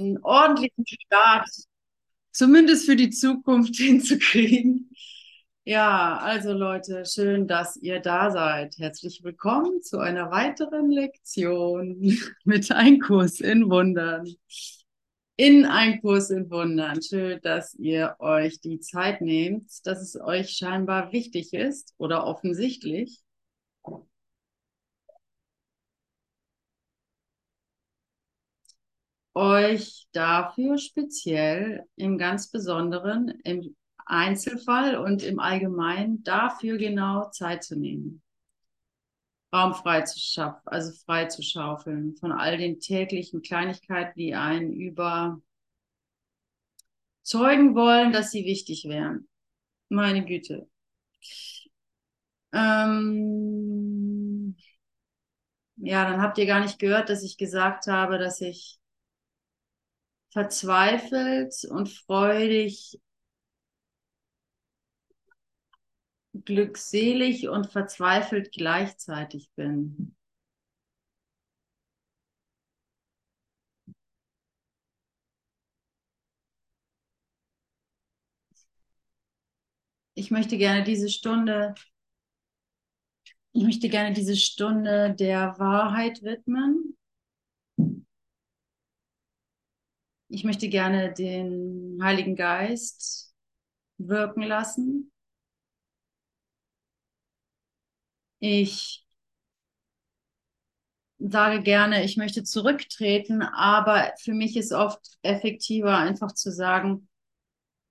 einen ordentlichen Start, zumindest für die Zukunft hinzukriegen. Ja, also Leute, schön, dass ihr da seid. Herzlich willkommen zu einer weiteren Lektion mit Ein Kurs in Wundern. In Ein Kurs in Wundern. Schön, dass ihr euch die Zeit nehmt, dass es euch scheinbar wichtig ist oder offensichtlich. Euch dafür speziell im ganz Besonderen, im Einzelfall und im Allgemeinen dafür genau Zeit zu nehmen. Raum frei zu schaffen, also frei zu schaufeln von all den täglichen Kleinigkeiten, die einen überzeugen wollen, dass sie wichtig wären. Meine Güte. Ähm, ja, dann habt ihr gar nicht gehört, dass ich gesagt habe, dass ich verzweifelt und freudig, glückselig und verzweifelt gleichzeitig bin. Ich möchte gerne diese Stunde, ich möchte gerne diese Stunde der Wahrheit widmen. Ich möchte gerne den Heiligen Geist wirken lassen. Ich sage gerne, ich möchte zurücktreten, aber für mich ist oft effektiver, einfach zu sagen,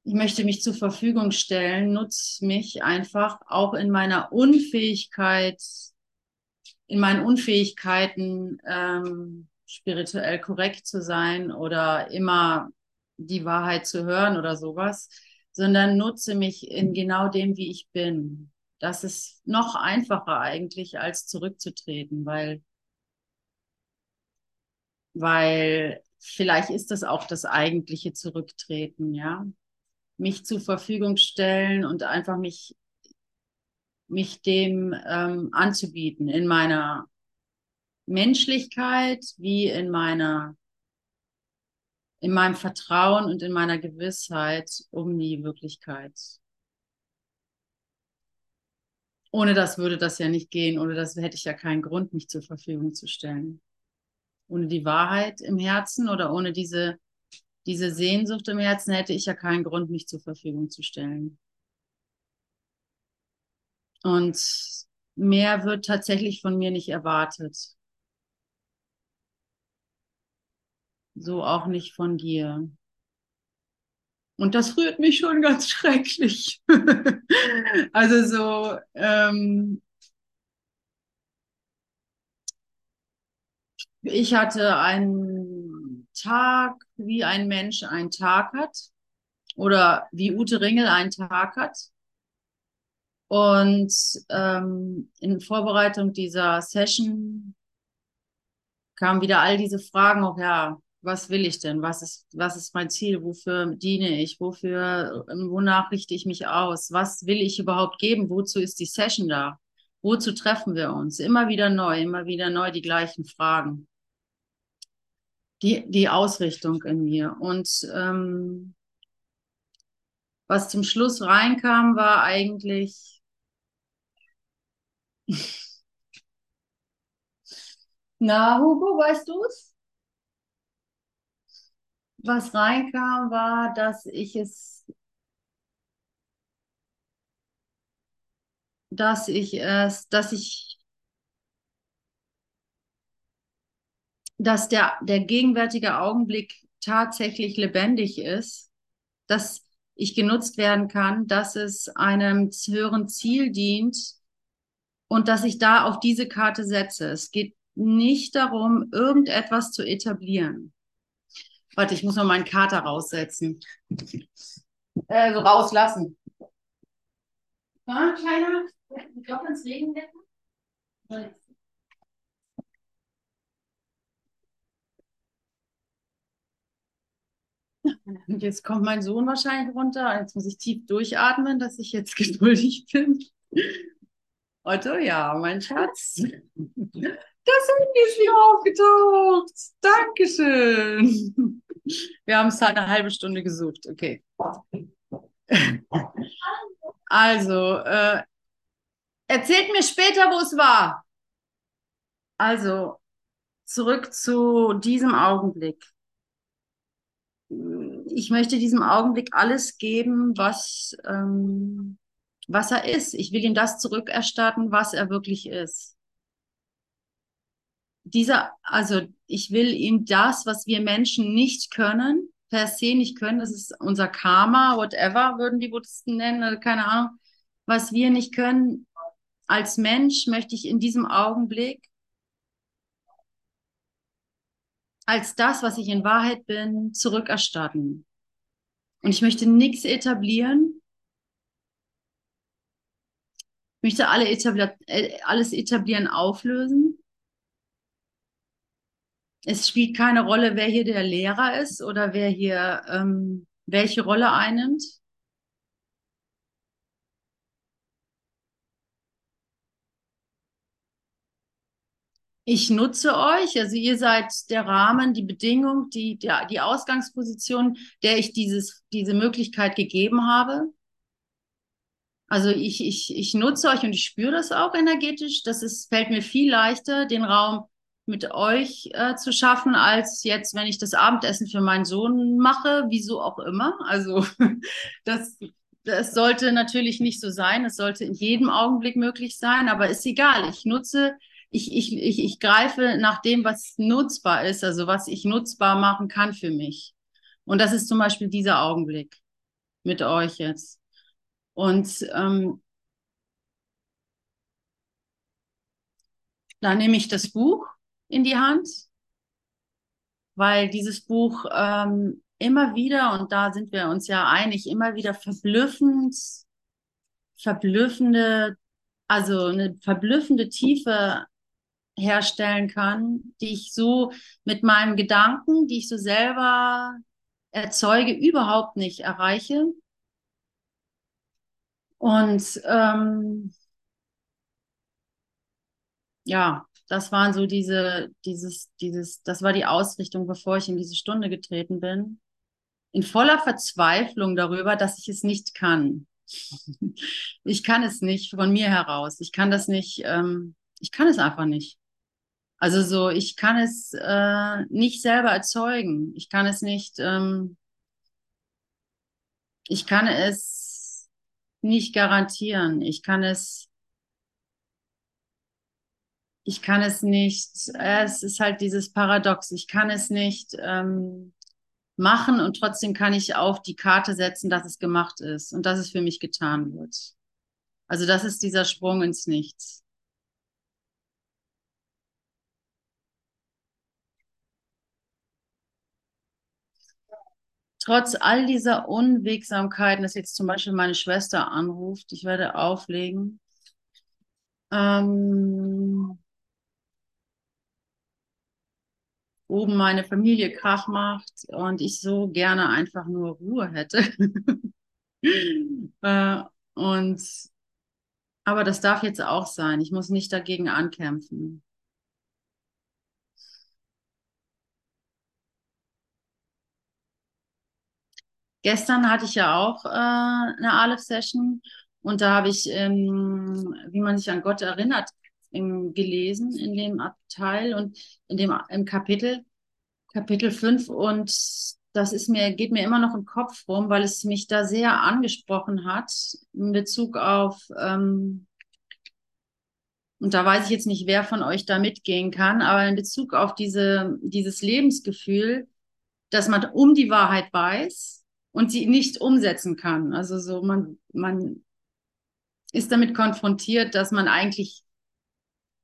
ich möchte mich zur Verfügung stellen, nutze mich einfach auch in meiner Unfähigkeit, in meinen Unfähigkeiten, ähm, spirituell korrekt zu sein oder immer die Wahrheit zu hören oder sowas, sondern nutze mich in genau dem, wie ich bin. Das ist noch einfacher eigentlich, als zurückzutreten, weil, weil vielleicht ist das auch das eigentliche Zurücktreten, ja. Mich zur Verfügung stellen und einfach mich, mich dem ähm, anzubieten in meiner Menschlichkeit wie in meiner, in meinem Vertrauen und in meiner Gewissheit um die Wirklichkeit. Ohne das würde das ja nicht gehen, ohne das hätte ich ja keinen Grund, mich zur Verfügung zu stellen. Ohne die Wahrheit im Herzen oder ohne diese, diese Sehnsucht im Herzen hätte ich ja keinen Grund, mich zur Verfügung zu stellen. Und mehr wird tatsächlich von mir nicht erwartet. So auch nicht von dir. Und das rührt mich schon ganz schrecklich. also so, ähm, ich hatte einen Tag, wie ein Mensch einen Tag hat oder wie Ute Ringel einen Tag hat. Und ähm, in Vorbereitung dieser Session kamen wieder all diese Fragen auch, ja, was will ich denn? Was ist, was ist mein Ziel? Wofür diene ich? Wofür, ähm, wonach richte ich mich aus? Was will ich überhaupt geben? Wozu ist die Session da? Wozu treffen wir uns? Immer wieder neu, immer wieder neu die gleichen Fragen. Die, die Ausrichtung in mir. Und ähm, was zum Schluss reinkam, war eigentlich, na, Hugo, weißt du es? Was reinkam, war, dass ich es, dass ich es, dass ich, dass der, der gegenwärtige Augenblick tatsächlich lebendig ist, dass ich genutzt werden kann, dass es einem höheren Ziel dient und dass ich da auf diese Karte setze. Es geht nicht darum, irgendetwas zu etablieren. Warte, ich muss mal meinen Kater raussetzen. Äh, so rauslassen. Ja, kleiner, ich glaube ins Regenwetter. Und jetzt kommt mein Sohn wahrscheinlich runter. Jetzt muss ich tief durchatmen, dass ich jetzt geduldig bin. Otto, ja, mein Schatz. Das Handy ist wieder aufgetaucht. Dankeschön. Wir haben es halt eine halbe Stunde gesucht. Okay. Also, äh, erzählt mir später, wo es war. Also, zurück zu diesem Augenblick. Ich möchte diesem Augenblick alles geben, was, ähm, was er ist. Ich will ihm das zurückerstatten, was er wirklich ist. Dieser, also ich will ihm das, was wir Menschen nicht können, per se nicht können, das ist unser Karma, whatever, würden die Buddhisten nennen, keine Ahnung, was wir nicht können. Als Mensch möchte ich in diesem Augenblick als das, was ich in Wahrheit bin, zurückerstatten. Und ich möchte nichts etablieren. Ich möchte alle etablier äh, alles etablieren, auflösen. Es spielt keine Rolle, wer hier der Lehrer ist oder wer hier ähm, welche Rolle einnimmt. ich nutze euch, also ihr seid der Rahmen, die Bedingung, die, der, die Ausgangsposition, der ich dieses, diese Möglichkeit gegeben habe. Also ich, ich, ich nutze euch und ich spüre das auch energetisch. Das ist, fällt mir viel leichter, den Raum mit euch äh, zu schaffen, als jetzt, wenn ich das Abendessen für meinen Sohn mache, wieso auch immer. Also das, das sollte natürlich nicht so sein. Es sollte in jedem Augenblick möglich sein, aber ist egal. Ich nutze ich, ich, ich, ich greife nach dem, was nutzbar ist, also was ich nutzbar machen kann für mich. Und das ist zum Beispiel dieser Augenblick mit euch jetzt. Und ähm, da nehme ich das Buch in die Hand, weil dieses Buch ähm, immer wieder, und da sind wir uns ja einig, immer wieder verblüffend, verblüffende, also eine verblüffende Tiefe herstellen kann, die ich so mit meinen Gedanken, die ich so selber erzeuge, überhaupt nicht erreiche. Und ähm, ja, das waren so diese, dieses, dieses, das war die Ausrichtung, bevor ich in diese Stunde getreten bin. In voller Verzweiflung darüber, dass ich es nicht kann. Ich kann es nicht von mir heraus. Ich kann das nicht, ähm, ich kann es einfach nicht. Also so, ich kann es äh, nicht selber erzeugen. Ich kann es nicht, ähm, ich kann es nicht garantieren. Ich kann es, ich kann es nicht, äh, es ist halt dieses Paradox. Ich kann es nicht ähm, machen und trotzdem kann ich auf die Karte setzen, dass es gemacht ist und dass es für mich getan wird. Also das ist dieser Sprung ins Nichts. trotz all dieser Unwegsamkeiten, dass jetzt zum Beispiel meine Schwester anruft, ich werde auflegen. Ähm, oben meine Familie Krach macht und ich so gerne einfach nur Ruhe hätte. äh, und aber das darf jetzt auch sein. Ich muss nicht dagegen ankämpfen. Gestern hatte ich ja auch äh, eine Aleph-Session und da habe ich, ähm, wie man sich an Gott erinnert, im, gelesen in dem Abteil und in dem im Kapitel, Kapitel 5 und das ist mir, geht mir immer noch im Kopf rum, weil es mich da sehr angesprochen hat in Bezug auf, ähm, und da weiß ich jetzt nicht, wer von euch da mitgehen kann, aber in Bezug auf diese, dieses Lebensgefühl, dass man um die Wahrheit weiß, und sie nicht umsetzen kann. Also so man, man ist damit konfrontiert, dass man eigentlich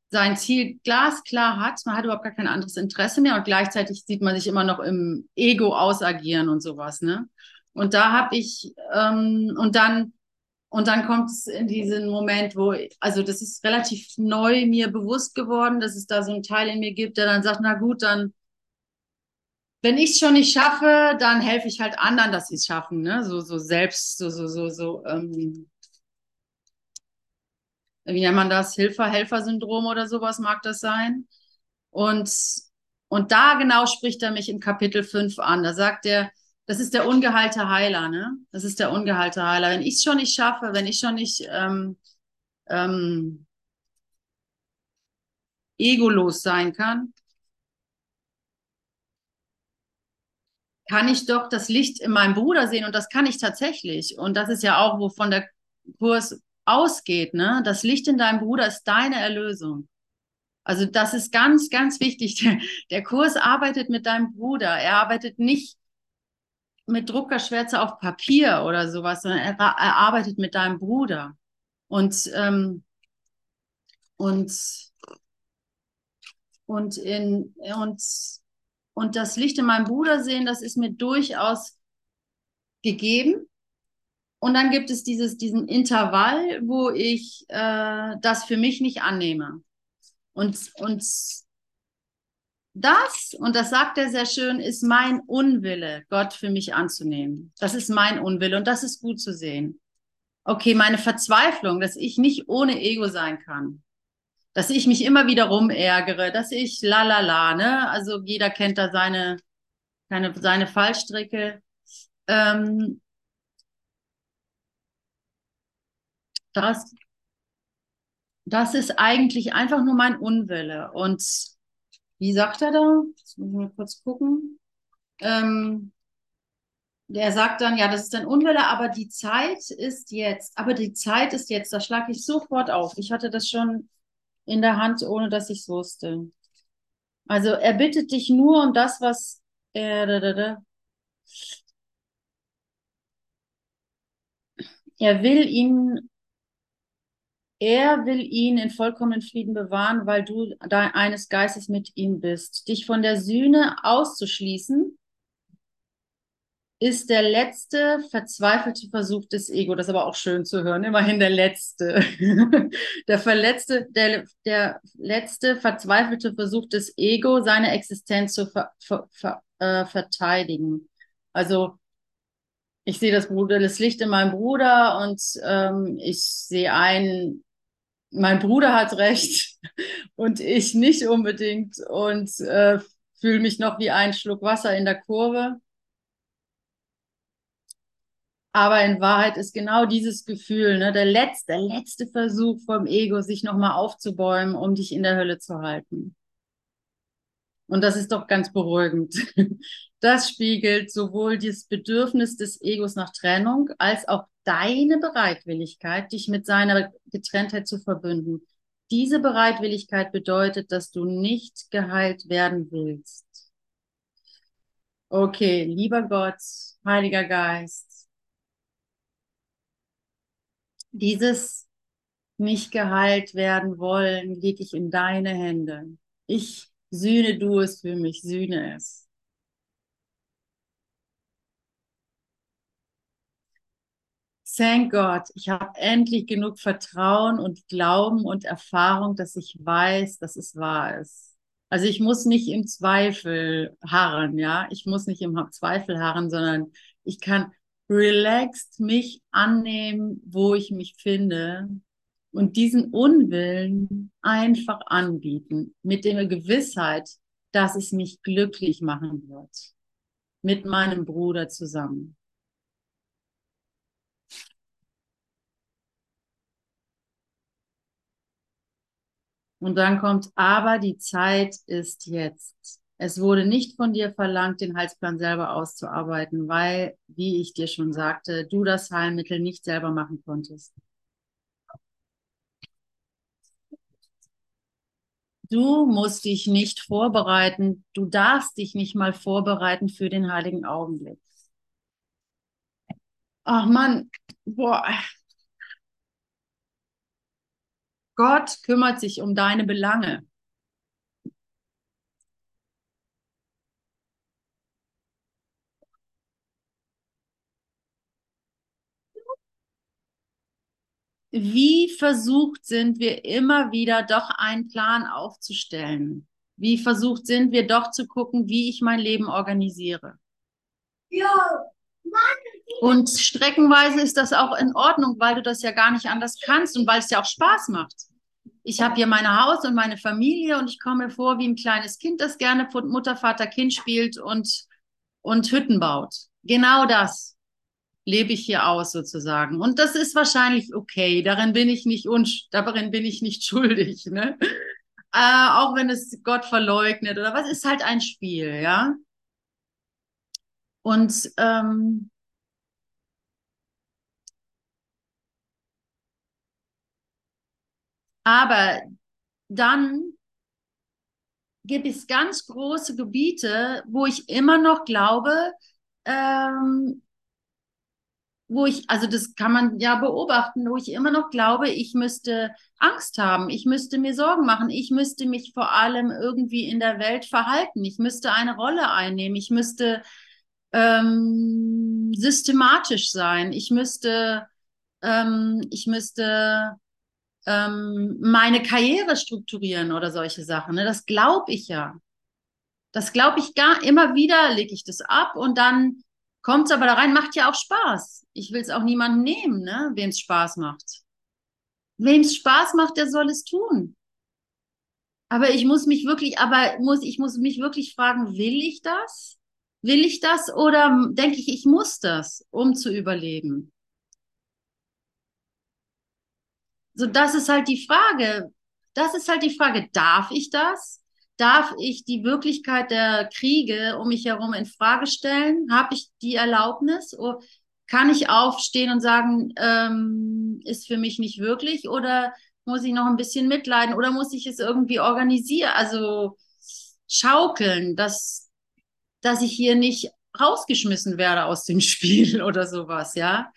sein Ziel glasklar hat, man hat überhaupt gar kein anderes Interesse mehr und gleichzeitig sieht man sich immer noch im Ego ausagieren und sowas, ne? Und da habe ich ähm, und dann und dann kommt es in diesen Moment, wo also das ist relativ neu mir bewusst geworden, dass es da so einen Teil in mir gibt, der dann sagt, na gut, dann wenn ich es schon nicht schaffe, dann helfe ich halt anderen, dass sie es schaffen. Ne? So, so selbst, so, so, so, so, ähm, wie nennt man das? Hilfer-Helfer-Syndrom oder sowas mag das sein. Und, und da genau spricht er mich im Kapitel 5 an. Da sagt er, Das ist der ungeheilte Heiler, ne? Das ist der ungeheilte Heiler. Wenn ich es schon nicht schaffe, wenn ich schon nicht ähm, ähm, egolos sein kann, kann ich doch das Licht in meinem Bruder sehen und das kann ich tatsächlich. Und das ist ja auch, wovon der Kurs ausgeht, ne? Das Licht in deinem Bruder ist deine Erlösung. Also das ist ganz, ganz wichtig. Der, der Kurs arbeitet mit deinem Bruder. Er arbeitet nicht mit Druckerschwärze auf Papier oder sowas, sondern er, er arbeitet mit deinem Bruder. Und, ähm, und, und, in, und, und das Licht in meinem Bruder sehen, das ist mir durchaus gegeben. Und dann gibt es dieses, diesen Intervall, wo ich äh, das für mich nicht annehme. Und, und das, und das sagt er sehr schön, ist mein Unwille, Gott für mich anzunehmen. Das ist mein Unwille und das ist gut zu sehen. Okay, meine Verzweiflung, dass ich nicht ohne Ego sein kann. Dass ich mich immer wieder rumärgere, dass ich la la la, ne? Also jeder kennt da seine, seine, seine Fallstricke. Ähm, das, das ist eigentlich einfach nur mein Unwille. Und wie sagt er da? Jetzt muss ich mal kurz gucken. Ähm, der sagt dann, ja, das ist ein Unwille, aber die Zeit ist jetzt. Aber die Zeit ist jetzt. Da schlage ich sofort auf. Ich hatte das schon in der Hand, ohne dass ich es wusste. Also er bittet dich nur um das, was er, da, da, da. er will ihn er will ihn in vollkommenen Frieden bewahren, weil du eines Geistes mit ihm bist. Dich von der Sühne auszuschließen, ist der letzte verzweifelte Versuch des Ego. Das ist aber auch schön zu hören. Immerhin der letzte. der verletzte, der, der letzte verzweifelte Versuch des Ego, seine Existenz zu ver, ver, ver, äh, verteidigen. Also ich sehe das Bruder, das Licht in meinem Bruder und ähm, ich sehe ein, mein Bruder hat recht und ich nicht unbedingt und äh, fühle mich noch wie ein Schluck Wasser in der Kurve. Aber in Wahrheit ist genau dieses Gefühl, ne, der letzte, der letzte Versuch vom Ego, sich nochmal aufzubäumen, um dich in der Hölle zu halten. Und das ist doch ganz beruhigend. Das spiegelt sowohl das Bedürfnis des Egos nach Trennung als auch deine Bereitwilligkeit, dich mit seiner Getrenntheit zu verbünden. Diese Bereitwilligkeit bedeutet, dass du nicht geheilt werden willst. Okay, lieber Gott, Heiliger Geist, dieses nicht geheilt werden wollen, lege ich in deine Hände. Ich sühne du es für mich, sühne es. Thank God, ich habe endlich genug Vertrauen und Glauben und Erfahrung, dass ich weiß, dass es wahr ist. Also ich muss nicht im Zweifel harren, ja. Ich muss nicht im Zweifel harren, sondern ich kann relaxed mich annehmen, wo ich mich finde und diesen Unwillen einfach anbieten mit der Gewissheit, dass es mich glücklich machen wird mit meinem Bruder zusammen. Und dann kommt, aber die Zeit ist jetzt. Es wurde nicht von dir verlangt, den Heilsplan selber auszuarbeiten, weil, wie ich dir schon sagte, du das Heilmittel nicht selber machen konntest. Du musst dich nicht vorbereiten. Du darfst dich nicht mal vorbereiten für den heiligen Augenblick. Ach Mann, boah, Gott kümmert sich um deine Belange. Wie versucht sind wir immer wieder doch einen Plan aufzustellen? Wie versucht sind wir doch zu gucken, wie ich mein Leben organisiere? Ja. Und streckenweise ist das auch in Ordnung, weil du das ja gar nicht anders kannst und weil es ja auch Spaß macht. Ich habe hier mein Haus und meine Familie und ich komme mir vor wie ein kleines Kind, das gerne Mutter, Vater, Kind spielt und, und Hütten baut. genau das lebe ich hier aus sozusagen. Und das ist wahrscheinlich okay. Darin bin ich nicht unsch darin bin ich nicht schuldig, ne? Äh, auch wenn es Gott verleugnet oder was ist halt ein Spiel, ja. Und ähm, aber dann gibt es ganz große Gebiete, wo ich immer noch glaube, ähm, wo ich, also das kann man ja beobachten, wo ich immer noch glaube, ich müsste Angst haben, ich müsste mir Sorgen machen, ich müsste mich vor allem irgendwie in der Welt verhalten, ich müsste eine Rolle einnehmen, ich müsste ähm, systematisch sein, ich müsste, ähm, ich müsste ähm, meine Karriere strukturieren oder solche Sachen. Ne? Das glaube ich ja. Das glaube ich gar immer wieder, lege ich das ab und dann kommt es aber da rein, macht ja auch Spaß. Ich will es auch niemandem nehmen, ne? wem es Spaß macht. Wem es Spaß macht, der soll es tun. Aber ich muss mich wirklich, aber muss, ich muss mich wirklich fragen, will ich das? Will ich das oder denke ich, ich muss das, um zu überleben? So, das ist halt die Frage. Das ist halt die Frage, darf ich das? Darf ich die Wirklichkeit der Kriege um mich herum in Frage stellen? Habe ich die Erlaubnis? Oder kann ich aufstehen und sagen, ähm, ist für mich nicht wirklich? Oder muss ich noch ein bisschen mitleiden? Oder muss ich es irgendwie organisieren? Also schaukeln, dass, dass ich hier nicht rausgeschmissen werde aus dem Spiel oder sowas, ja?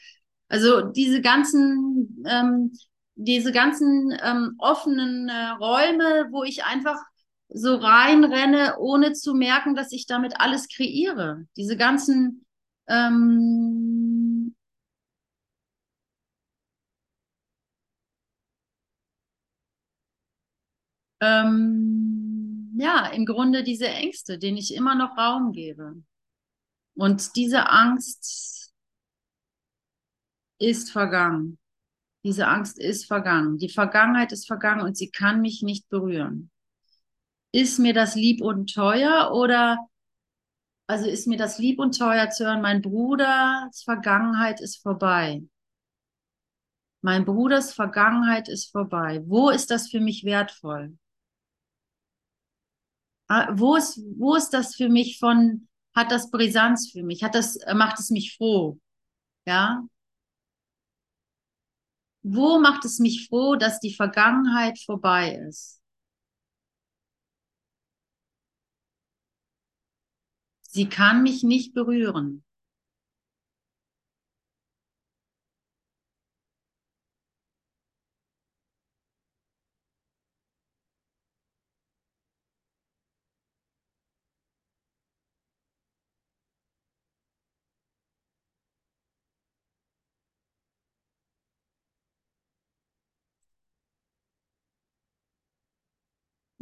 Also diese ganzen ähm, diese ganzen ähm, offenen äh, Räume, wo ich einfach so reinrenne, ohne zu merken, dass ich damit alles kreiere. Diese ganzen ähm, ähm, ja, im Grunde diese Ängste, denen ich immer noch Raum gebe. Und diese Angst ist vergangen. Diese Angst ist vergangen. Die Vergangenheit ist vergangen und sie kann mich nicht berühren. Ist mir das lieb und teuer oder also ist mir das lieb und teuer zu hören, mein Bruders Vergangenheit ist vorbei. Mein Bruders Vergangenheit ist vorbei. Wo ist das für mich wertvoll? Ah, wo ist, wo ist das für mich von, hat das Brisanz für mich? Hat das, macht es mich froh? Ja? Wo macht es mich froh, dass die Vergangenheit vorbei ist? Sie kann mich nicht berühren.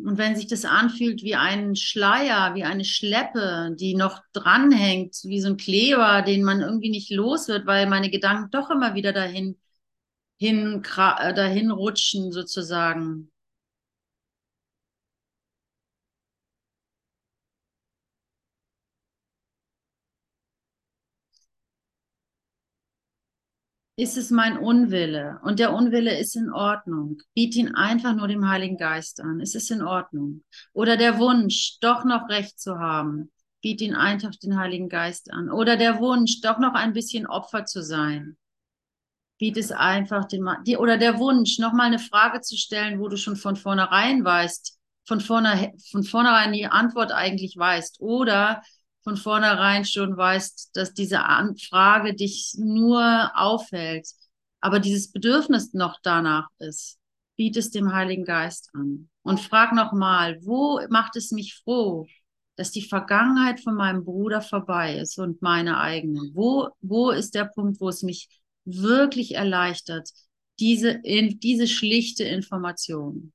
Und wenn sich das anfühlt wie ein Schleier, wie eine Schleppe, die noch dranhängt, wie so ein Kleber, den man irgendwie nicht los wird, weil meine Gedanken doch immer wieder dahin, hin, äh, dahin rutschen sozusagen. Ist es mein Unwille und der Unwille ist in Ordnung. Biet ihn einfach nur dem Heiligen Geist an. Es ist in Ordnung. Oder der Wunsch, doch noch Recht zu haben. Biet ihn einfach den Heiligen Geist an. Oder der Wunsch, doch noch ein bisschen Opfer zu sein. Biet es einfach den, oder der Wunsch, noch mal eine Frage zu stellen, wo du schon von vornherein weißt, von, vorne, von vornherein die Antwort eigentlich weißt. Oder von vornherein schon weißt, dass diese Anfrage dich nur aufhält, aber dieses Bedürfnis noch danach ist, biet es dem Heiligen Geist an und frag nochmal, wo macht es mich froh, dass die Vergangenheit von meinem Bruder vorbei ist und meine eigene? Wo, wo ist der Punkt, wo es mich wirklich erleichtert, diese, in, diese schlichte Information?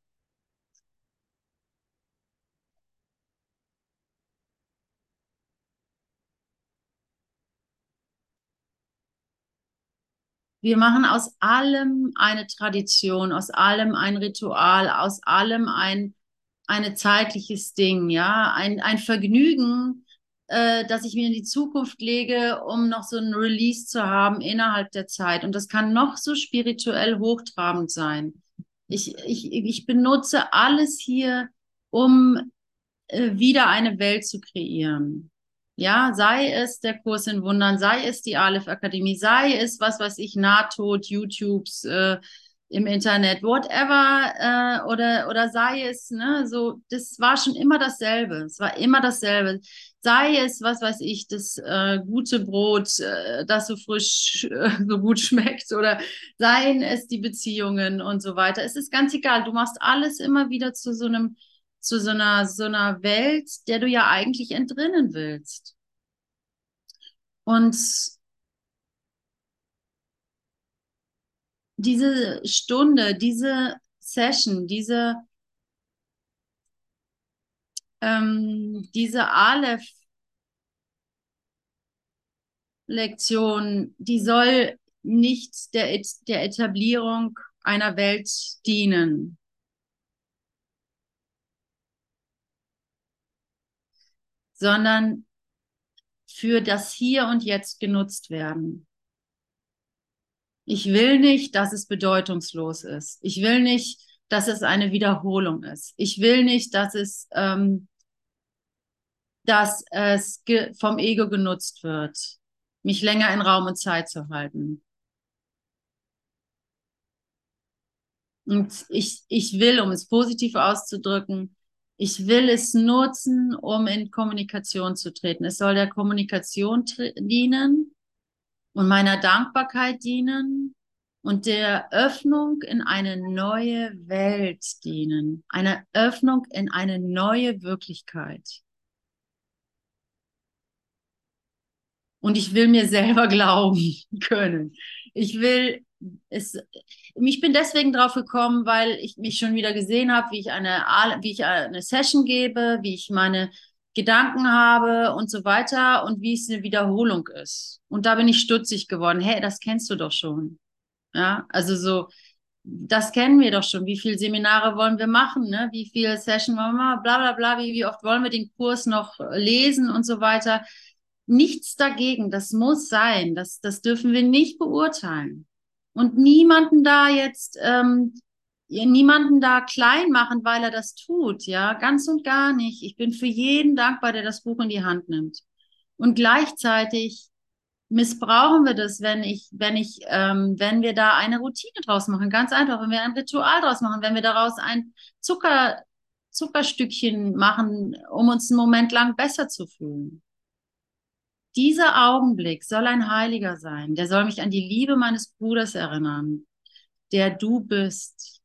Wir machen aus allem eine Tradition, aus allem ein Ritual, aus allem ein eine zeitliches Ding, ja, ein, ein Vergnügen, äh, dass ich mir in die Zukunft lege, um noch so ein Release zu haben innerhalb der Zeit. Und das kann noch so spirituell hochtrabend sein. Ich, ich, ich benutze alles hier, um äh, wieder eine Welt zu kreieren. Ja, sei es der Kurs in Wundern, sei es die Aleph Akademie, sei es, was weiß ich, Nahtod, YouTubes, äh, im Internet, whatever, äh, oder, oder sei es, ne, so, das war schon immer dasselbe. Es war immer dasselbe. Sei es, was weiß ich, das äh, gute Brot, äh, das so frisch, äh, so gut schmeckt, oder seien es die Beziehungen und so weiter. Es ist ganz egal. Du machst alles immer wieder zu so einem, zu so einer, so einer Welt, der du ja eigentlich entrinnen willst. Und diese Stunde, diese Session, diese, ähm, diese Aleph-Lektion, die soll nicht der, der Etablierung einer Welt dienen. Sondern für das Hier und Jetzt genutzt werden. Ich will nicht, dass es bedeutungslos ist. Ich will nicht, dass es eine Wiederholung ist. Ich will nicht, dass es, ähm, dass es vom Ego genutzt wird, mich länger in Raum und Zeit zu halten. Und ich, ich will, um es positiv auszudrücken, ich will es nutzen, um in Kommunikation zu treten. Es soll der Kommunikation dienen und meiner Dankbarkeit dienen und der Öffnung in eine neue Welt dienen, eine Öffnung in eine neue Wirklichkeit. Und ich will mir selber glauben können. Ich will es, ich bin deswegen drauf gekommen, weil ich mich schon wieder gesehen habe, wie ich eine, wie ich eine Session gebe, wie ich meine Gedanken habe und so weiter und wie es eine Wiederholung ist. Und da bin ich stutzig geworden. Hey, das kennst du doch schon. Ja, also so, das kennen wir doch schon. Wie viele Seminare wollen wir machen? Ne? Wie viele Session wollen wir machen? Bla, bla, bla. Wie, wie oft wollen wir den Kurs noch lesen und so weiter? Nichts dagegen. Das muss sein. Das, das dürfen wir nicht beurteilen. Und niemanden da jetzt, ähm, niemanden da klein machen, weil er das tut, ja, ganz und gar nicht. Ich bin für jeden dankbar, der das Buch in die Hand nimmt. Und gleichzeitig missbrauchen wir das, wenn ich, wenn ich, ähm, wenn wir da eine Routine draus machen. Ganz einfach, wenn wir ein Ritual draus machen, wenn wir daraus ein Zucker, Zuckerstückchen machen, um uns einen Moment lang besser zu fühlen. Dieser Augenblick soll ein heiliger sein. Der soll mich an die Liebe meines Bruders erinnern, der du bist,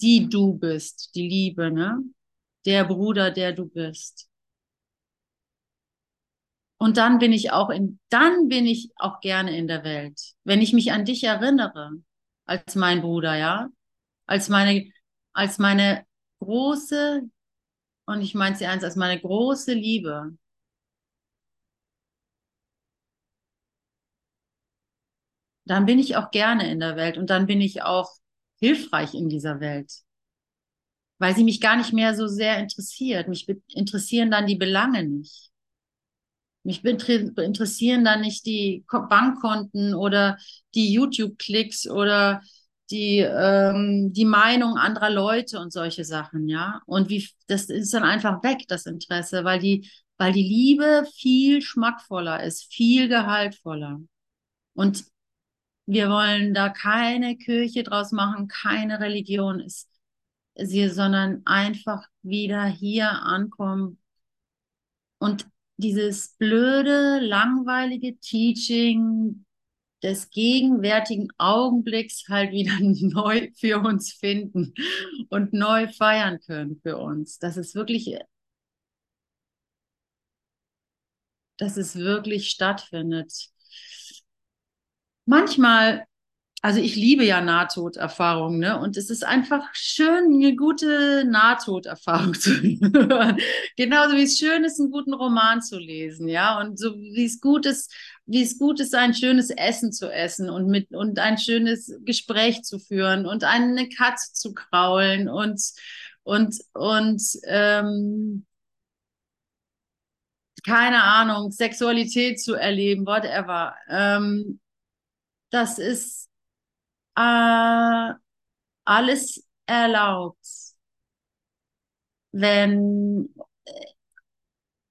die du bist, die Liebe, ne? Der Bruder, der du bist. Und dann bin ich auch in, dann bin ich auch gerne in der Welt. Wenn ich mich an dich erinnere, als mein Bruder, ja, als meine, als meine große, und ich meine sie eins, als meine große Liebe, dann bin ich auch gerne in der Welt und dann bin ich auch hilfreich in dieser Welt, weil sie mich gar nicht mehr so sehr interessiert. Mich interessieren dann die Belange nicht. Mich interessieren dann nicht die Bankkonten oder die YouTube-Klicks oder die, ähm, die Meinung anderer Leute und solche Sachen, ja. Und wie, das ist dann einfach weg, das Interesse, weil die, weil die Liebe viel schmackvoller ist, viel gehaltvoller. Und wir wollen da keine Kirche draus machen, keine Religion ist sie, sondern einfach wieder hier ankommen und dieses blöde, langweilige Teaching des gegenwärtigen Augenblicks halt wieder neu für uns finden und neu feiern können für uns. Das ist wirklich, dass es wirklich stattfindet manchmal, also ich liebe ja Nahtoderfahrungen, ne? Und es ist einfach schön, eine gute Nahtoderfahrung zu hören. Genauso wie es schön ist, einen guten Roman zu lesen, ja. Und so wie es gut ist, wie es gut ist, ein schönes Essen zu essen und mit und ein schönes Gespräch zu führen und eine Katze zu kraulen und und und ähm, keine Ahnung, Sexualität zu erleben, whatever. Ähm, das ist äh, alles erlaubt. Wenn,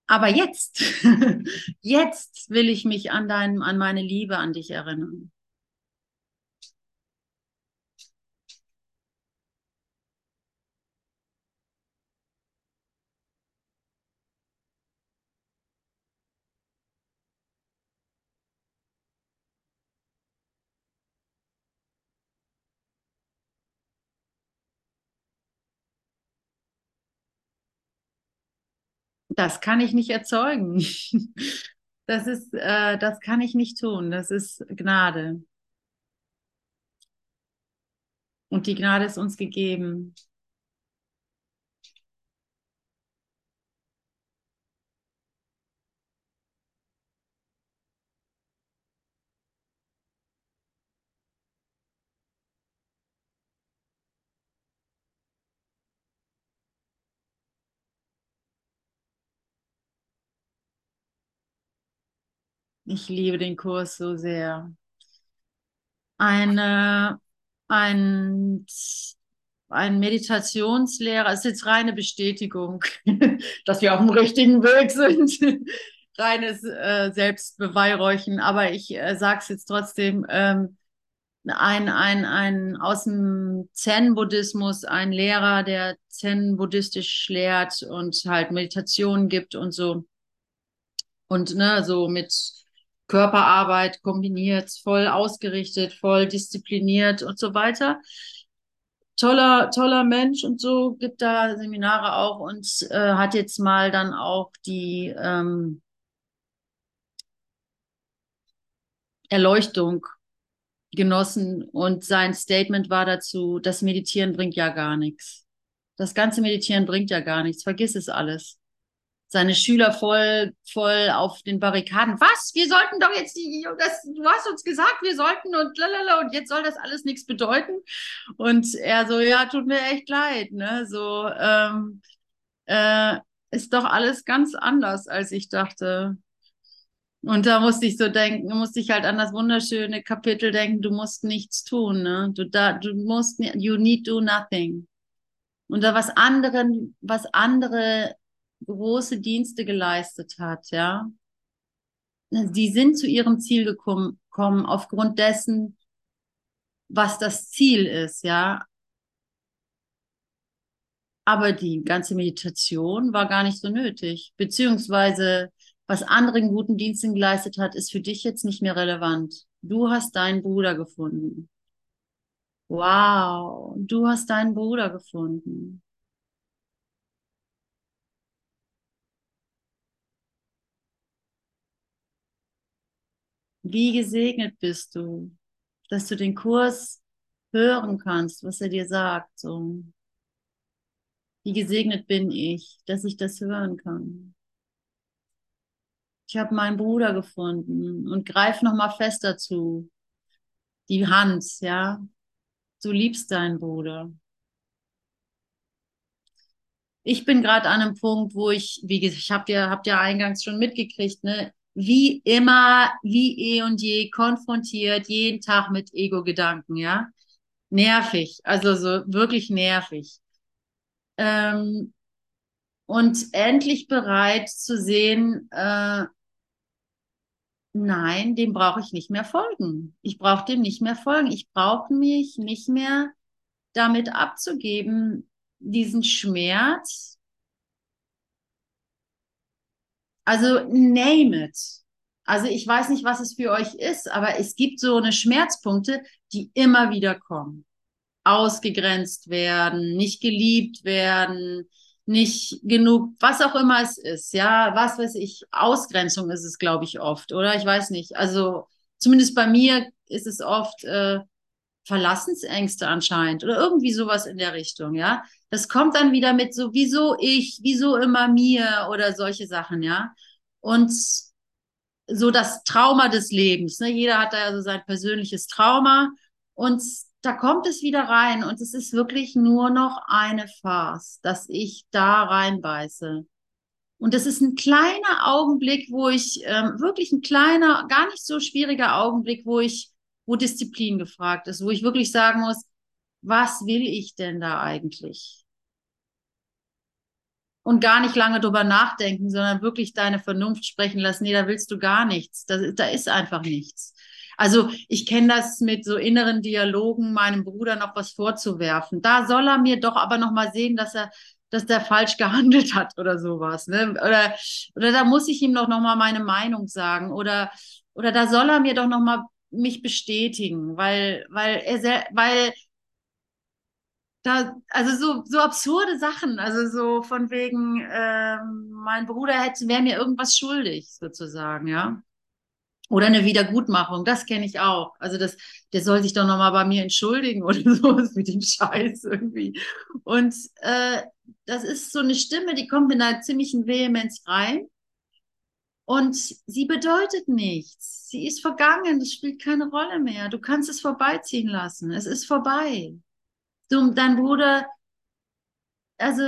aber jetzt, jetzt will ich mich an deinem, an meine Liebe an dich erinnern. Das kann ich nicht erzeugen. Das ist, äh, das kann ich nicht tun. Das ist Gnade. Und die Gnade ist uns gegeben. Ich liebe den Kurs so sehr. Eine, ein, ein Meditationslehrer, ist jetzt reine Bestätigung, dass wir auf dem richtigen Weg sind. Reines äh, Selbstbeweihräuchen, aber ich äh, sage es jetzt trotzdem. Ähm, ein, ein, ein aus dem Zen-Buddhismus, ein Lehrer, der Zen-Buddhistisch lehrt und halt Meditationen gibt und so. Und ne, so mit Körperarbeit kombiniert, voll ausgerichtet, voll diszipliniert und so weiter. Toller, toller Mensch und so, gibt da Seminare auch und äh, hat jetzt mal dann auch die ähm, Erleuchtung genossen und sein Statement war dazu, das Meditieren bringt ja gar nichts. Das ganze Meditieren bringt ja gar nichts. Vergiss es alles seine Schüler voll, voll auf den Barrikaden. Was? Wir sollten doch jetzt die, das, du hast uns gesagt, wir sollten und lalala, und jetzt soll das alles nichts bedeuten. Und er so, ja, tut mir echt leid, ne? So, ähm, äh, ist doch alles ganz anders, als ich dachte. Und da musste ich so denken, musste ich halt an das wunderschöne Kapitel denken, du musst nichts tun, ne? Du da, du musst, you need do nothing. Und da was anderen, was andere große Dienste geleistet hat, ja. Die sind zu ihrem Ziel gekommen, gekommen aufgrund dessen, was das Ziel ist, ja. Aber die ganze Meditation war gar nicht so nötig. Beziehungsweise, was anderen guten Diensten geleistet hat, ist für dich jetzt nicht mehr relevant. Du hast deinen Bruder gefunden. Wow, du hast deinen Bruder gefunden. Wie gesegnet bist du, dass du den Kurs hören kannst, was er dir sagt. So. Wie gesegnet bin ich, dass ich das hören kann. Ich habe meinen Bruder gefunden und greif noch mal fest dazu. Die Hand, ja. Du liebst deinen Bruder. Ich bin gerade an einem Punkt, wo ich, wie gesagt, ich habe ja, habt ja eingangs schon mitgekriegt, ne? Wie immer, wie eh und je konfrontiert, jeden Tag mit Ego-Gedanken, ja. Nervig, also so wirklich nervig. Ähm, und endlich bereit zu sehen, äh, nein, dem brauche ich nicht mehr folgen. Ich brauche dem nicht mehr folgen. Ich brauche mich nicht mehr damit abzugeben, diesen Schmerz Also name it. Also ich weiß nicht, was es für euch ist, aber es gibt so eine Schmerzpunkte, die immer wieder kommen. Ausgegrenzt werden, nicht geliebt werden, nicht genug, was auch immer es ist, ja, was weiß ich, Ausgrenzung ist es, glaube ich, oft, oder? Ich weiß nicht. Also zumindest bei mir ist es oft äh, Verlassensängste anscheinend oder irgendwie sowas in der Richtung, ja. Das kommt dann wieder mit so, wieso ich, wieso immer mir oder solche Sachen, ja. Und so das Trauma des Lebens, ne? Jeder hat da ja so sein persönliches Trauma und da kommt es wieder rein und es ist wirklich nur noch eine Farce, dass ich da reinbeiße. Und das ist ein kleiner Augenblick, wo ich, ähm, wirklich ein kleiner, gar nicht so schwieriger Augenblick, wo ich, wo Disziplin gefragt ist, wo ich wirklich sagen muss, was will ich denn da eigentlich? Und gar nicht lange drüber nachdenken, sondern wirklich deine Vernunft sprechen lassen. Nee, da willst du gar nichts. Da, da ist einfach nichts. Also ich kenne das mit so inneren Dialogen, meinem Bruder noch was vorzuwerfen. Da soll er mir doch aber noch mal sehen, dass er, dass der falsch gehandelt hat oder sowas. Ne? Oder, oder da muss ich ihm doch noch mal meine Meinung sagen. Oder, oder da soll er mir doch noch mal mich bestätigen, weil, weil er, weil da, also so, so absurde Sachen, also so von wegen, ähm, mein Bruder hätte, wäre mir irgendwas schuldig, sozusagen, ja. Oder eine Wiedergutmachung, das kenne ich auch. Also das, der soll sich doch nochmal bei mir entschuldigen oder sowas mit dem Scheiß irgendwie. Und äh, das ist so eine Stimme, die kommt mit einer ziemlichen Vehemenz rein. Und sie bedeutet nichts. Sie ist vergangen, das spielt keine Rolle mehr. Du kannst es vorbeiziehen lassen. Es ist vorbei. Du, dein Bruder, also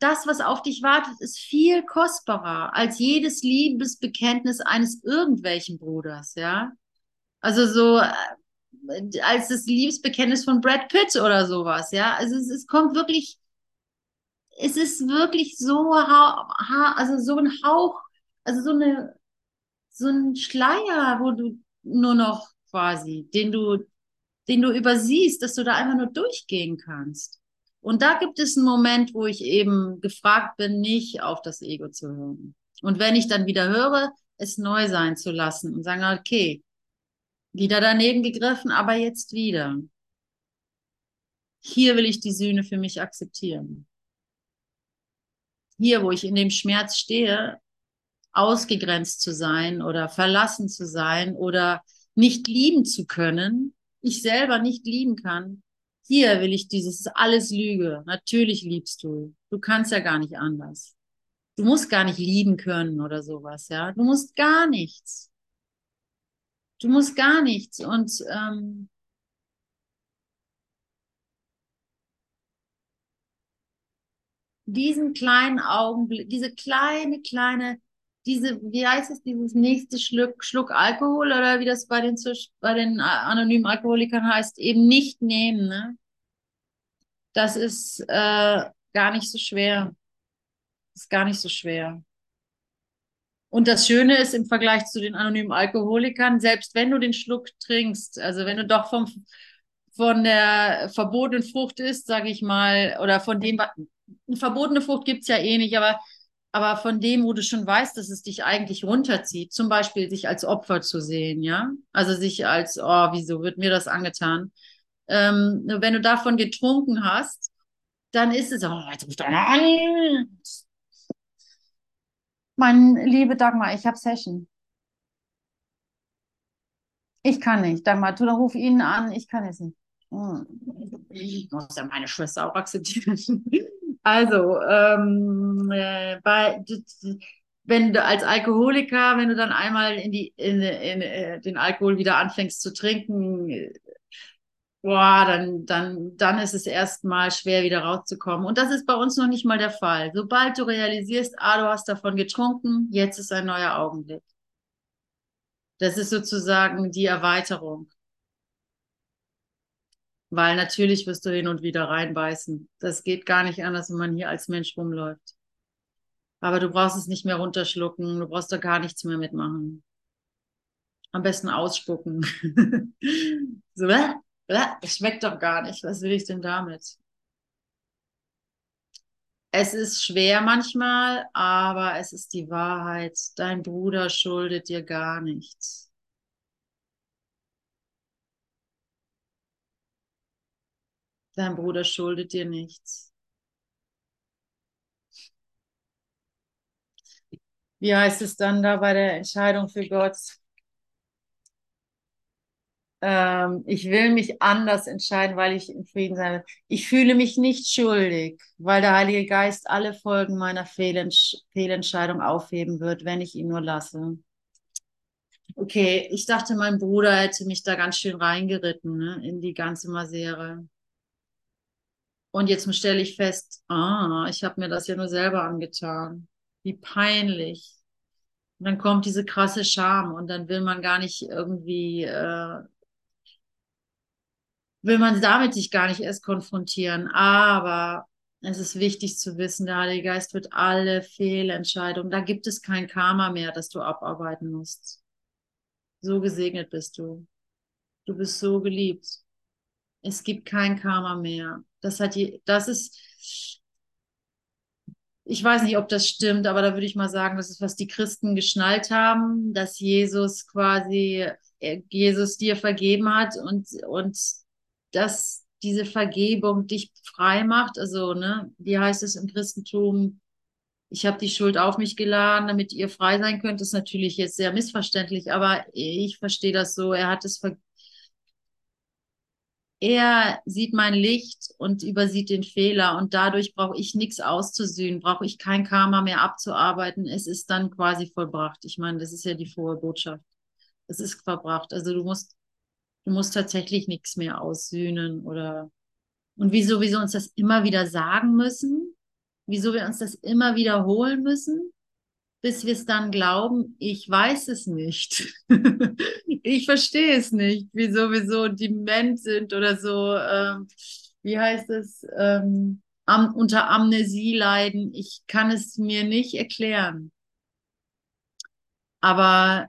das, was auf dich wartet, ist viel kostbarer als jedes Liebesbekenntnis eines irgendwelchen Bruders, ja. Also so äh, als das Liebesbekenntnis von Brad Pitt oder sowas, ja. Also es, es kommt wirklich, es ist wirklich so, also so ein Hauch, also so eine, so ein Schleier, wo du nur noch quasi, den du den du übersiehst, dass du da einfach nur durchgehen kannst. Und da gibt es einen Moment, wo ich eben gefragt bin, nicht auf das Ego zu hören. Und wenn ich dann wieder höre, es neu sein zu lassen und sagen, okay, wieder daneben gegriffen, aber jetzt wieder. Hier will ich die Sühne für mich akzeptieren. Hier, wo ich in dem Schmerz stehe, ausgegrenzt zu sein oder verlassen zu sein oder nicht lieben zu können, ich selber nicht lieben kann, hier will ich dieses, alles Lüge. Natürlich liebst du. Du kannst ja gar nicht anders. Du musst gar nicht lieben können oder sowas, ja. Du musst gar nichts. Du musst gar nichts. Und ähm, diesen kleinen Augenblick, diese kleine, kleine diese, wie heißt es, dieses nächste Schluck, Schluck Alkohol oder wie das bei den, bei den anonymen Alkoholikern heißt, eben nicht nehmen. Ne? Das ist äh, gar nicht so schwer. Das ist gar nicht so schwer. Und das Schöne ist im Vergleich zu den anonymen Alkoholikern, selbst wenn du den Schluck trinkst, also wenn du doch vom, von der verbotenen Frucht isst, sage ich mal, oder von dem, eine verbotene Frucht gibt's ja eh nicht, aber aber von dem, wo du schon weißt, dass es dich eigentlich runterzieht, zum Beispiel sich als Opfer zu sehen, ja, also sich als, oh, wieso wird mir das angetan? Ähm, wenn du davon getrunken hast, dann ist es, oh, jetzt ruft einer an. Mein liebe Dagmar, ich habe Session. Ich kann nicht. Dagmar, du ruf ihn an, ich kann es nicht. Hm. Ich muss ja meine Schwester auch akzeptieren. Also, ähm, äh, bei, wenn du als Alkoholiker, wenn du dann einmal in die in, in, in äh, den Alkohol wieder anfängst zu trinken, boah, dann dann dann ist es erstmal schwer wieder rauszukommen. Und das ist bei uns noch nicht mal der Fall. Sobald du realisierst, ah, du hast davon getrunken, jetzt ist ein neuer Augenblick. Das ist sozusagen die Erweiterung. Weil natürlich wirst du hin und wieder reinbeißen. Das geht gar nicht anders, wenn man hier als Mensch rumläuft. Aber du brauchst es nicht mehr runterschlucken, du brauchst da gar nichts mehr mitmachen. Am besten ausspucken. so, äh, äh, es schmeckt doch gar nicht. Was will ich denn damit? Es ist schwer manchmal, aber es ist die Wahrheit. Dein Bruder schuldet dir gar nichts. Dein Bruder schuldet dir nichts. Wie heißt es dann da bei der Entscheidung für Gott? Ähm, ich will mich anders entscheiden, weil ich in Frieden sein will. Ich fühle mich nicht schuldig, weil der Heilige Geist alle Folgen meiner Fehlentsch Fehlentscheidung aufheben wird, wenn ich ihn nur lasse. Okay, ich dachte, mein Bruder hätte mich da ganz schön reingeritten ne, in die ganze Masere. Und jetzt stelle ich fest, ah, ich habe mir das ja nur selber angetan. wie peinlich. Und dann kommt diese krasse Scham und dann will man gar nicht irgendwie, äh, will man damit sich gar nicht erst konfrontieren. Aber es ist wichtig zu wissen, der Heilige Geist wird alle Fehlentscheidungen, da gibt es kein Karma mehr, das du abarbeiten musst. So gesegnet bist du. Du bist so geliebt. Es gibt kein Karma mehr. Das hat die, das ist, ich weiß nicht, ob das stimmt, aber da würde ich mal sagen, das ist, was die Christen geschnallt haben, dass Jesus quasi, äh, Jesus dir vergeben hat und, und dass diese Vergebung dich frei macht. Also, ne, wie heißt es im Christentum? Ich habe die Schuld auf mich geladen, damit ihr frei sein könnt. Das ist natürlich jetzt sehr missverständlich, aber ich verstehe das so. Er hat es ver er sieht mein Licht und übersieht den Fehler und dadurch brauche ich nichts auszusühnen, brauche ich kein Karma mehr abzuarbeiten. Es ist dann quasi vollbracht. Ich meine, das ist ja die frohe Botschaft. Es ist verbracht. Also du musst, du musst tatsächlich nichts mehr aussühnen oder und wieso, wieso uns das immer wieder sagen müssen, wieso wir uns das immer wiederholen müssen, bis wir es dann glauben, ich weiß es nicht. ich verstehe es nicht, wieso wir so dement sind oder so, ähm, wie heißt es, ähm, am, unter Amnesie leiden. Ich kann es mir nicht erklären. Aber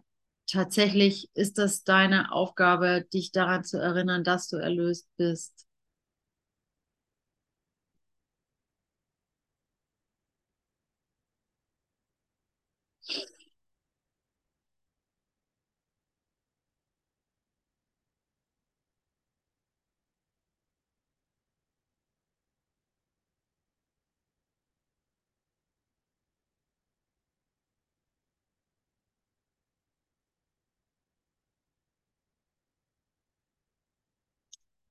tatsächlich ist das deine Aufgabe, dich daran zu erinnern, dass du erlöst bist.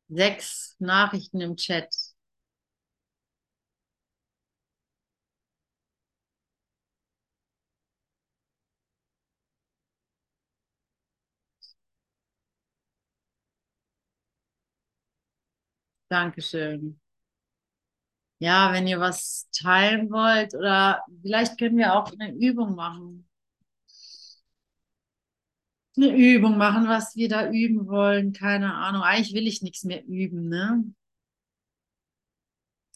Sechs Nachrichten im Chat. Dankeschön. Ja, wenn ihr was teilen wollt oder vielleicht können wir auch eine Übung machen. Eine Übung machen, was wir da üben wollen, keine Ahnung. Eigentlich will ich nichts mehr üben, ne?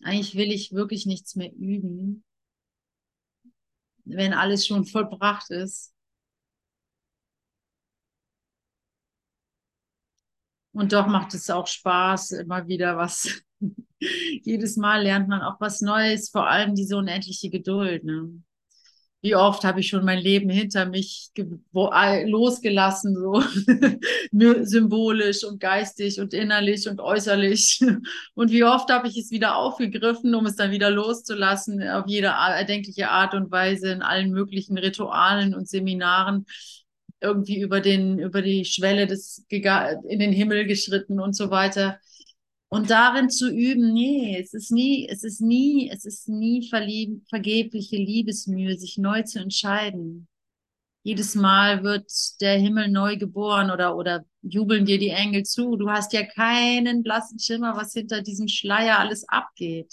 Eigentlich will ich wirklich nichts mehr üben, wenn alles schon vollbracht ist. Und doch macht es auch Spaß, immer wieder was. Jedes Mal lernt man auch was Neues, vor allem diese unendliche Geduld. Ne? Wie oft habe ich schon mein Leben hinter mich losgelassen, so symbolisch und geistig und innerlich und äußerlich. Und wie oft habe ich es wieder aufgegriffen, um es dann wieder loszulassen, auf jede erdenkliche Art und Weise, in allen möglichen Ritualen und Seminaren irgendwie über den, über die Schwelle des, in den Himmel geschritten und so weiter. Und darin zu üben, nee, es ist nie, es ist nie, es ist nie verlieb, vergebliche Liebesmühe, sich neu zu entscheiden. Jedes Mal wird der Himmel neu geboren oder, oder jubeln dir die Engel zu. Du hast ja keinen blassen Schimmer, was hinter diesem Schleier alles abgeht.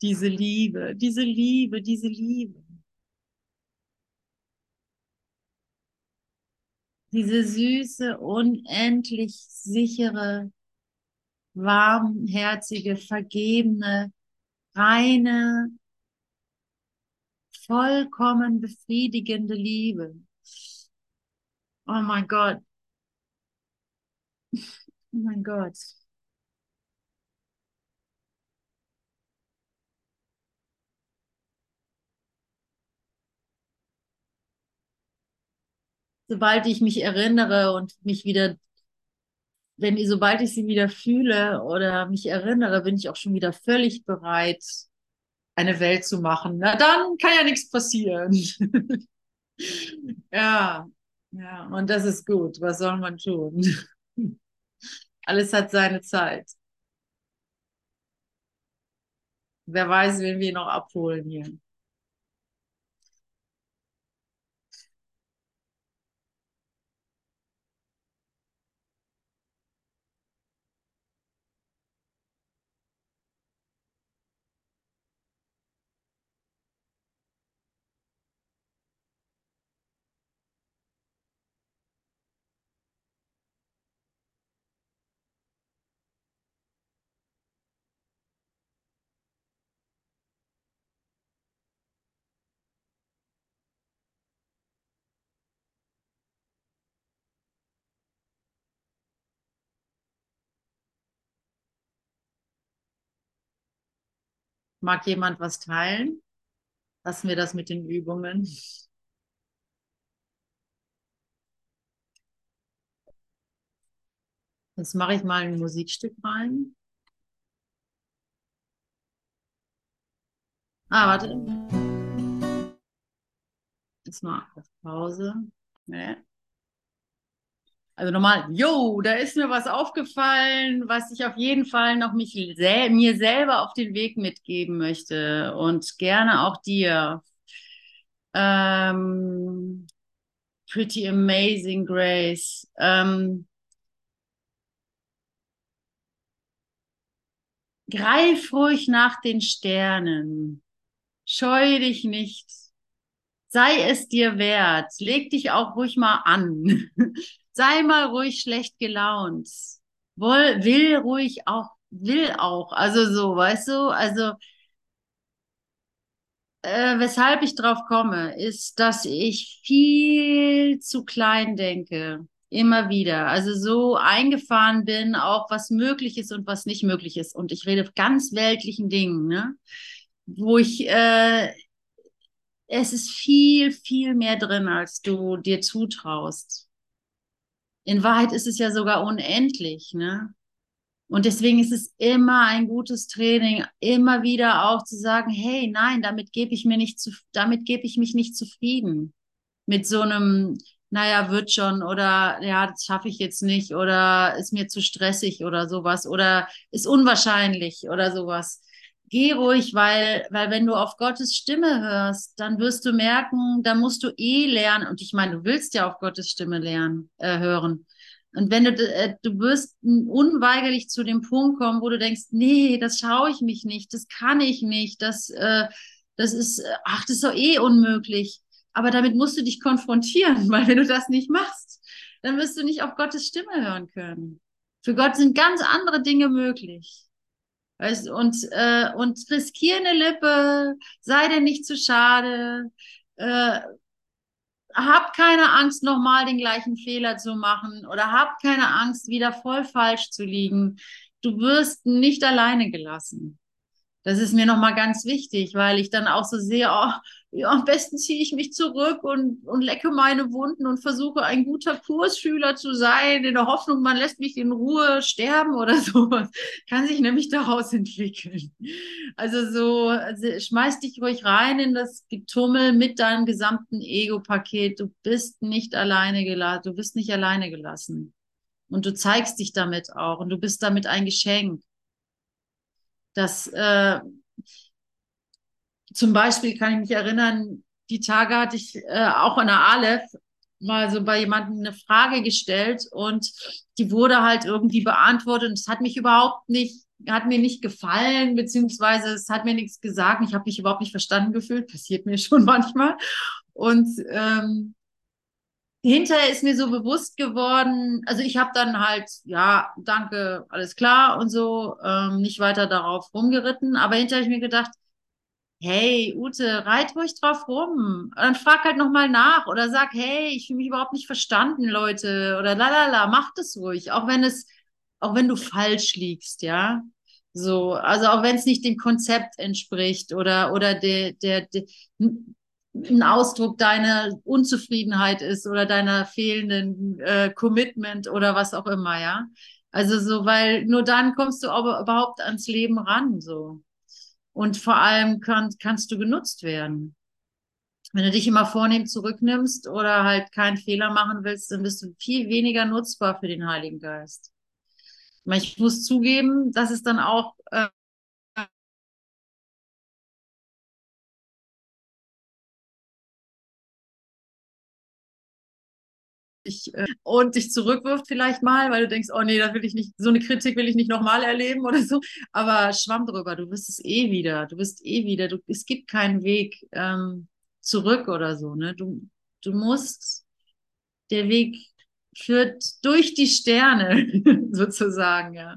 Diese Liebe, diese Liebe, diese Liebe. Diese süße, unendlich sichere, warmherzige, vergebene, reine, vollkommen befriedigende Liebe. Oh mein Gott. Oh mein Gott. Sobald ich mich erinnere und mich wieder wenn sobald ich sie wieder fühle oder mich erinnere, bin ich auch schon wieder völlig bereit, eine Welt zu machen. Na dann kann ja nichts passieren. ja, ja, und das ist gut. Was soll man tun? Alles hat seine Zeit. Wer weiß, wen wir noch abholen hier. Mag jemand was teilen? Lassen wir das mit den Übungen. Jetzt mache ich mal ein Musikstück rein. Ah, warte. Jetzt mal auf Pause. Nee. Also nochmal, yo, da ist mir was aufgefallen, was ich auf jeden Fall noch mich sel mir selber auf den Weg mitgeben möchte und gerne auch dir. Ähm, pretty amazing Grace. Ähm, greif ruhig nach den Sternen. Scheu dich nicht. Sei es dir wert. Leg dich auch ruhig mal an. Sei mal ruhig schlecht gelaunt. Woll, will ruhig auch, will auch. Also so, weißt du? Also, äh, weshalb ich drauf komme, ist, dass ich viel zu klein denke. Immer wieder. Also so eingefahren bin, auch was möglich ist und was nicht möglich ist. Und ich rede ganz weltlichen Dingen, ne? Wo ich, äh, es ist viel, viel mehr drin, als du dir zutraust. In Wahrheit ist es ja sogar unendlich, ne? Und deswegen ist es immer ein gutes Training, immer wieder auch zu sagen, hey, nein, damit gebe ich mir nicht zu, damit gebe ich mich nicht zufrieden. Mit so einem, naja, wird schon oder ja, das schaffe ich jetzt nicht oder ist mir zu stressig oder sowas oder ist unwahrscheinlich oder sowas geh ruhig, weil, weil wenn du auf Gottes Stimme hörst, dann wirst du merken, da musst du eh lernen. Und ich meine, du willst ja auf Gottes Stimme lernen, äh, hören. Und wenn du, äh, du wirst unweigerlich zu dem Punkt kommen, wo du denkst, nee, das schaue ich mich nicht, das kann ich nicht, das, äh, das ist, ach, das ist doch eh unmöglich. Aber damit musst du dich konfrontieren, weil wenn du das nicht machst, dann wirst du nicht auf Gottes Stimme hören können. Für Gott sind ganz andere Dinge möglich. Und, äh, und riskier eine Lippe, sei dir nicht zu schade, äh, hab keine Angst, nochmal den gleichen Fehler zu machen oder hab keine Angst, wieder voll falsch zu liegen. Du wirst nicht alleine gelassen. Das ist mir nochmal ganz wichtig, weil ich dann auch so sehe, oh, ja, am besten ziehe ich mich zurück und, und lecke meine Wunden und versuche ein guter Kursschüler zu sein, in der Hoffnung, man lässt mich in Ruhe sterben oder sowas. Kann sich nämlich daraus entwickeln. Also so, also schmeiß dich ruhig rein in das Getummel mit deinem gesamten Ego-Paket. Du bist nicht alleine gelassen, du bist nicht alleine gelassen. Und du zeigst dich damit auch und du bist damit ein Geschenk. Das, äh, zum Beispiel kann ich mich erinnern, die Tage hatte ich äh, auch in der Aleph mal so bei jemandem eine Frage gestellt und die wurde halt irgendwie beantwortet und es hat mich überhaupt nicht, hat mir nicht gefallen, beziehungsweise es hat mir nichts gesagt. Ich habe mich überhaupt nicht verstanden gefühlt, passiert mir schon manchmal. Und ähm, hinterher ist mir so bewusst geworden, also ich habe dann halt, ja, danke, alles klar und so, ähm, nicht weiter darauf rumgeritten, aber hinterher habe ich mir gedacht, hey, Ute, reit ruhig drauf rum. Dann frag halt nochmal nach oder sag, hey, ich fühle mich überhaupt nicht verstanden, Leute. Oder lalala, mach das ruhig, auch wenn es, auch wenn du falsch liegst, ja. So, also auch wenn es nicht dem Konzept entspricht oder, oder der, der, der, ein Ausdruck deiner Unzufriedenheit ist oder deiner fehlenden äh, Commitment oder was auch immer, ja. Also so, weil nur dann kommst du aber überhaupt ans Leben ran, so. Und vor allem kann, kannst du genutzt werden. Wenn du dich immer vornehm zurücknimmst oder halt keinen Fehler machen willst, dann bist du viel weniger nutzbar für den Heiligen Geist. Ich muss zugeben, dass es dann auch dich, äh, und dich zurückwirft vielleicht mal, weil du denkst, oh nee, das will ich nicht, so eine Kritik will ich nicht nochmal erleben oder so. Aber schwamm drüber, du wirst es eh wieder, du wirst eh wieder, du, es gibt keinen Weg ähm, zurück oder so. Ne? Du, du musst, der Weg führt durch die Sterne sozusagen, ja.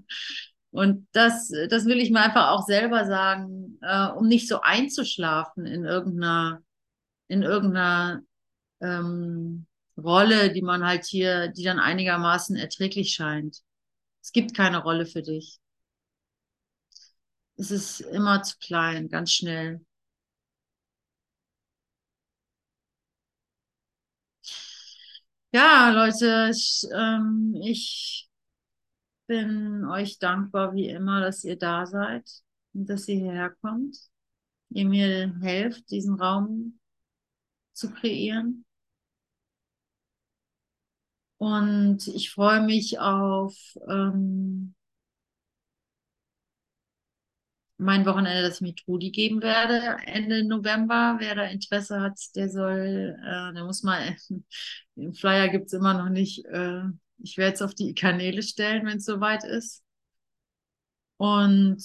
Und das, das will ich mir einfach auch selber sagen, äh, um nicht so einzuschlafen in irgendeiner, in irgendeiner ähm, Rolle, die man halt hier, die dann einigermaßen erträglich scheint. Es gibt keine Rolle für dich. es ist immer zu klein, ganz schnell. Ja, Leute, ich, ähm, ich bin euch dankbar wie immer, dass ihr da seid und dass ihr hierher kommt, ihr mir helft, diesen Raum zu kreieren. Und ich freue mich auf ähm, mein Wochenende, das ich mit Trudi geben werde, Ende November. Wer da Interesse hat, der soll, äh, der muss mal, den Flyer gibt es immer noch nicht. Äh, ich werde es auf die Kanäle stellen, wenn es soweit ist. Und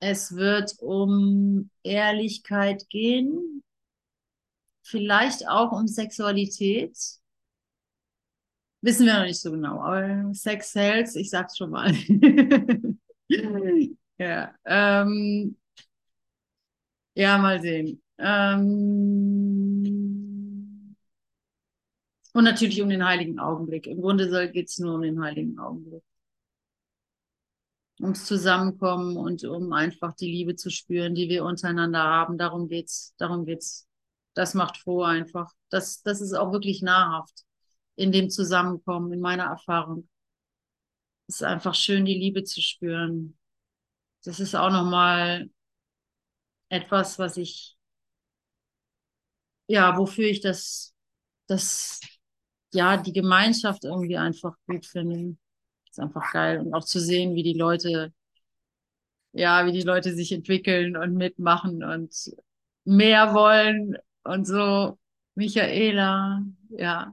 es wird um Ehrlichkeit gehen, vielleicht auch um Sexualität. Wissen wir noch nicht so genau, aber Sex sells, ich sag's schon mal. ja, ähm, ja, mal sehen. Ähm, und natürlich um den heiligen Augenblick. Im Grunde geht es nur um den heiligen Augenblick. Ums Zusammenkommen und um einfach die Liebe zu spüren, die wir untereinander haben. Darum geht's. Darum geht's. Das macht froh einfach. Das, das ist auch wirklich nahrhaft in dem Zusammenkommen, in meiner Erfahrung. Es ist einfach schön, die Liebe zu spüren. Das ist auch nochmal etwas, was ich, ja, wofür ich das, das, ja, die Gemeinschaft irgendwie einfach gut finde. Ist einfach geil. Und auch zu sehen, wie die Leute, ja, wie die Leute sich entwickeln und mitmachen und mehr wollen und so. Michaela, ja,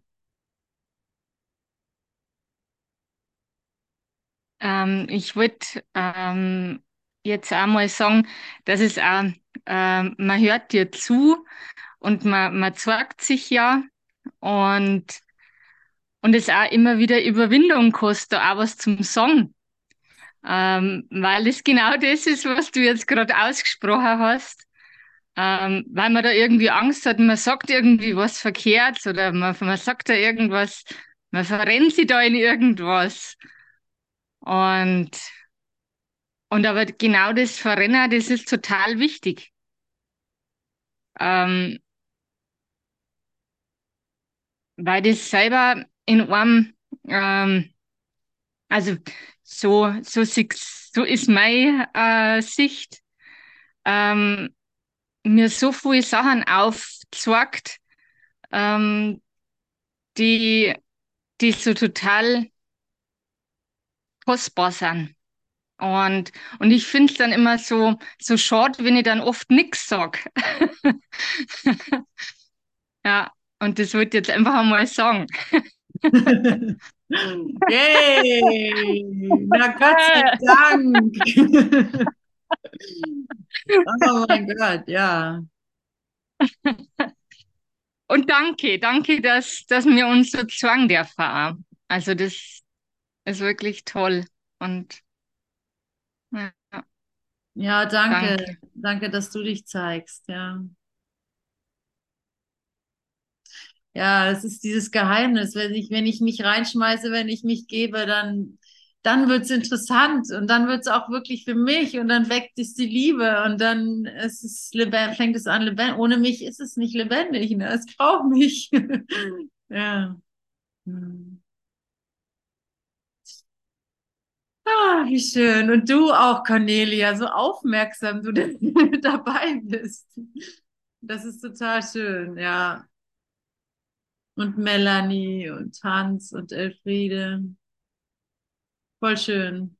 Ähm, ich wollte ähm, jetzt einmal sagen, dass es auch, ähm, man hört dir zu und man, man zeigt sich ja und, und es auch immer wieder Überwindung kostet, auch was zum Sagen. Ähm, weil es genau das ist, was du jetzt gerade ausgesprochen hast. Ähm, weil man da irgendwie Angst hat, man sagt irgendwie was verkehrt oder man, man sagt da irgendwas, man verrennt sich da in irgendwas. Und, und aber genau das Verrennen, das ist total wichtig. Ähm, weil das selber in einem, ähm, also so, so, so ist meine äh, Sicht, ähm, mir so viele Sachen aufzeigt, ähm, die, die so total kostbar sind. Und, und ich finde es dann immer so, so schade, wenn ich dann oft nichts sage. ja, und das wollte ich jetzt einfach einmal sagen. Yay! Na Gott sei Dank! oh mein Gott, ja. Und danke, danke, dass, dass wir uns so zwang dürfen. Also das, ist wirklich toll. Und ja, ja danke. danke. Danke, dass du dich zeigst, ja. Ja, es ist dieses Geheimnis. Wenn ich, wenn ich mich reinschmeiße, wenn ich mich gebe, dann, dann wird es interessant und dann wird es auch wirklich für mich und dann weckt es die Liebe und dann ist es fängt es an lebendig. Ohne mich ist es nicht lebendig. Ne? Es braucht mich. ja. Hm. Ah, wie schön. Und du auch, Cornelia, so aufmerksam du dabei bist. Das ist total schön, ja. Und Melanie und Hans und Elfriede. Voll schön.